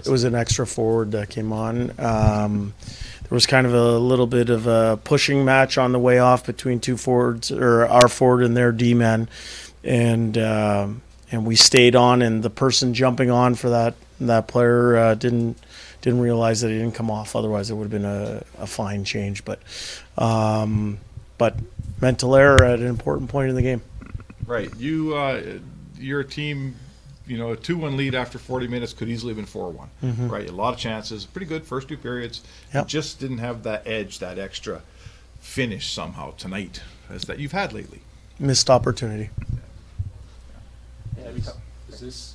It was an extra forward that came on. Um, there was kind of a little bit of a pushing match on the way off between two forwards, or our forward and their D man, and um and we stayed on. And the person jumping on for that that player uh, didn't didn't realize that he didn't come off. Otherwise, it would have been a, a fine change. But um, but mental error at an important point in the game. Right. You, uh, your team, you know, a two-one lead after 40 minutes could easily have been four-one. Mm-hmm. Right. A lot of chances. Pretty good first two periods. You Yep. just didn't have that edge, that extra finish somehow tonight, as that you've had lately. Missed opportunity. Yeah, is, is this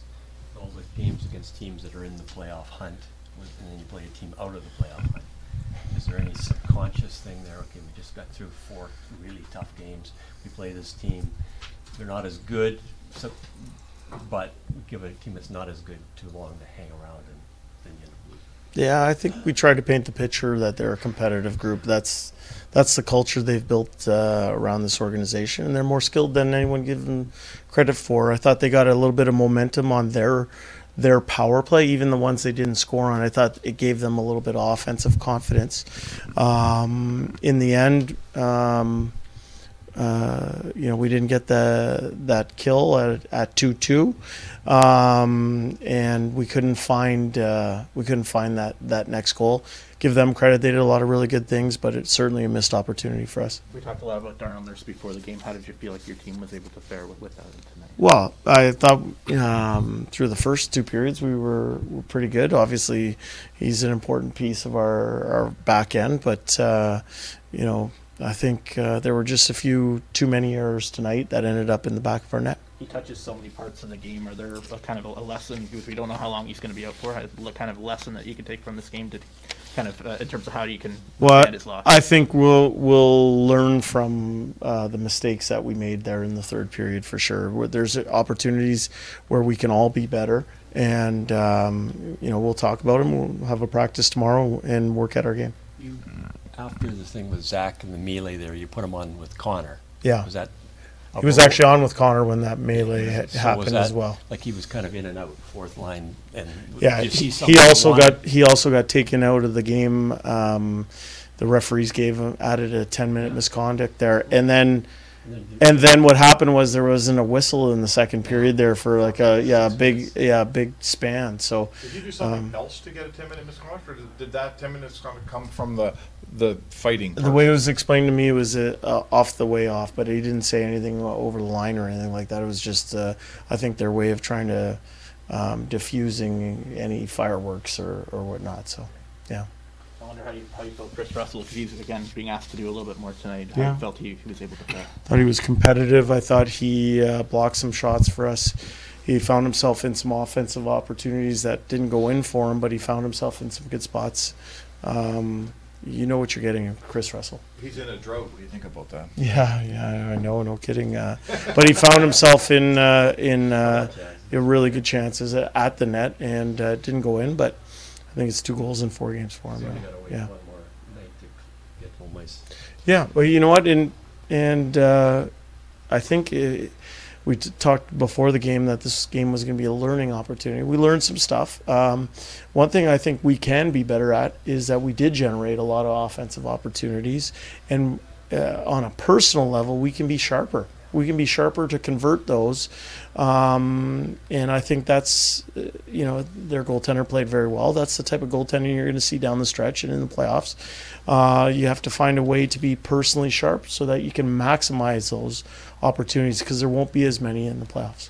all the games against teams that are in the playoff hunt, and then you play a team out of the playoff hunt? Is there any subconscious thing there? Okay, we just got through four really tough games. We play this team. They're not as good, so, but give a team that's not as good too long to hang around and then you losing. Yeah, I think we tried to paint the picture that they're a competitive group. That's that's the culture they've built uh, around this organization, and they're more skilled than anyone given credit for. I thought they got a little bit of momentum on their their power play, even the ones they didn't score on. I thought it gave them a little bit of offensive confidence. Um, in the end. Um, uh, you know, we didn't get the that kill at at two two, um, and we couldn't find uh, we couldn't find that that next goal. Give them credit; they did a lot of really good things, but it's certainly a missed opportunity for us. We talked a lot about Darnell Nurse before the game. How did you feel like your team was able to fare with, without him tonight? Well, I thought um, through the first two periods we were, were pretty good. Obviously, he's an important piece of our, our back end, but uh, you know, I think uh, there were just a few too many errors tonight that ended up in the back of our net. He touches so many parts in the game. Are there a kind of a, lesson because we don't know how long he's going to be out for? A kind of lesson that you can take from this game to kind of uh, in terms of how you can Well, his loss. I think we'll we'll learn from uh, the mistakes that we made there in the third period for sure. Where there's opportunities where we can all be better, and um, you know we'll talk about them. We'll have a practice tomorrow and work at our game. After the thing with Zach and the melee there, you put him on with Connor. Yeah. Was that? He was actually on with Connor when that melee ha- So was happened as well. Like he was kind of in and out, fourth line, and Yeah, did you see he, something also got he also got taken out of the game. Um, the referees gave him added a ten minute misconduct there, and then and then what happened was there wasn't a whistle in the second period there for like a yeah big yeah big span. So Did you do something else to get a 10-minute misconduct, or did, did that 10 minutes come from the the fighting? the way it was explained to me was uh, uh, off the way off, but he didn't say anything over the line or anything like that. It was just uh, I think their way of trying to um, diffusing any fireworks or, or whatnot. So yeah. I wonder how you, how you felt Kris Russell because he's again being asked to do a little bit more tonight. How you felt he, he was able to fare. Thought he was competitive. I thought he uh, blocked some shots for us. He found himself in some offensive opportunities that didn't go in for him, but he found himself in some good spots. Um, you know what you're getting, Kris Russell. He's in a drought. What do you think about that? Yeah, yeah, I know, no kidding. Uh, but he found himself in uh, in uh, in really good chances at the net and uh, didn't go in. But I think it's two goals in four games for him. He's only now. got to wait Yeah. one more night to get home ice. Yeah, well, you know what, and and uh, I think uh we t- talked before the game that this game was going to be a learning opportunity. We learned some stuff. Um, one thing I think we can be better at is that we did generate a lot of offensive opportunities, and uh, on a personal level, we can be sharper. We can be sharper to convert those, um, and I think that's uh, you know their goaltender played very well. That's the type of goaltender you're going to see down the stretch and in the playoffs. Uh, you have to find a way to be personally sharp so that you can maximize those opportunities because there won't be as many in the playoffs.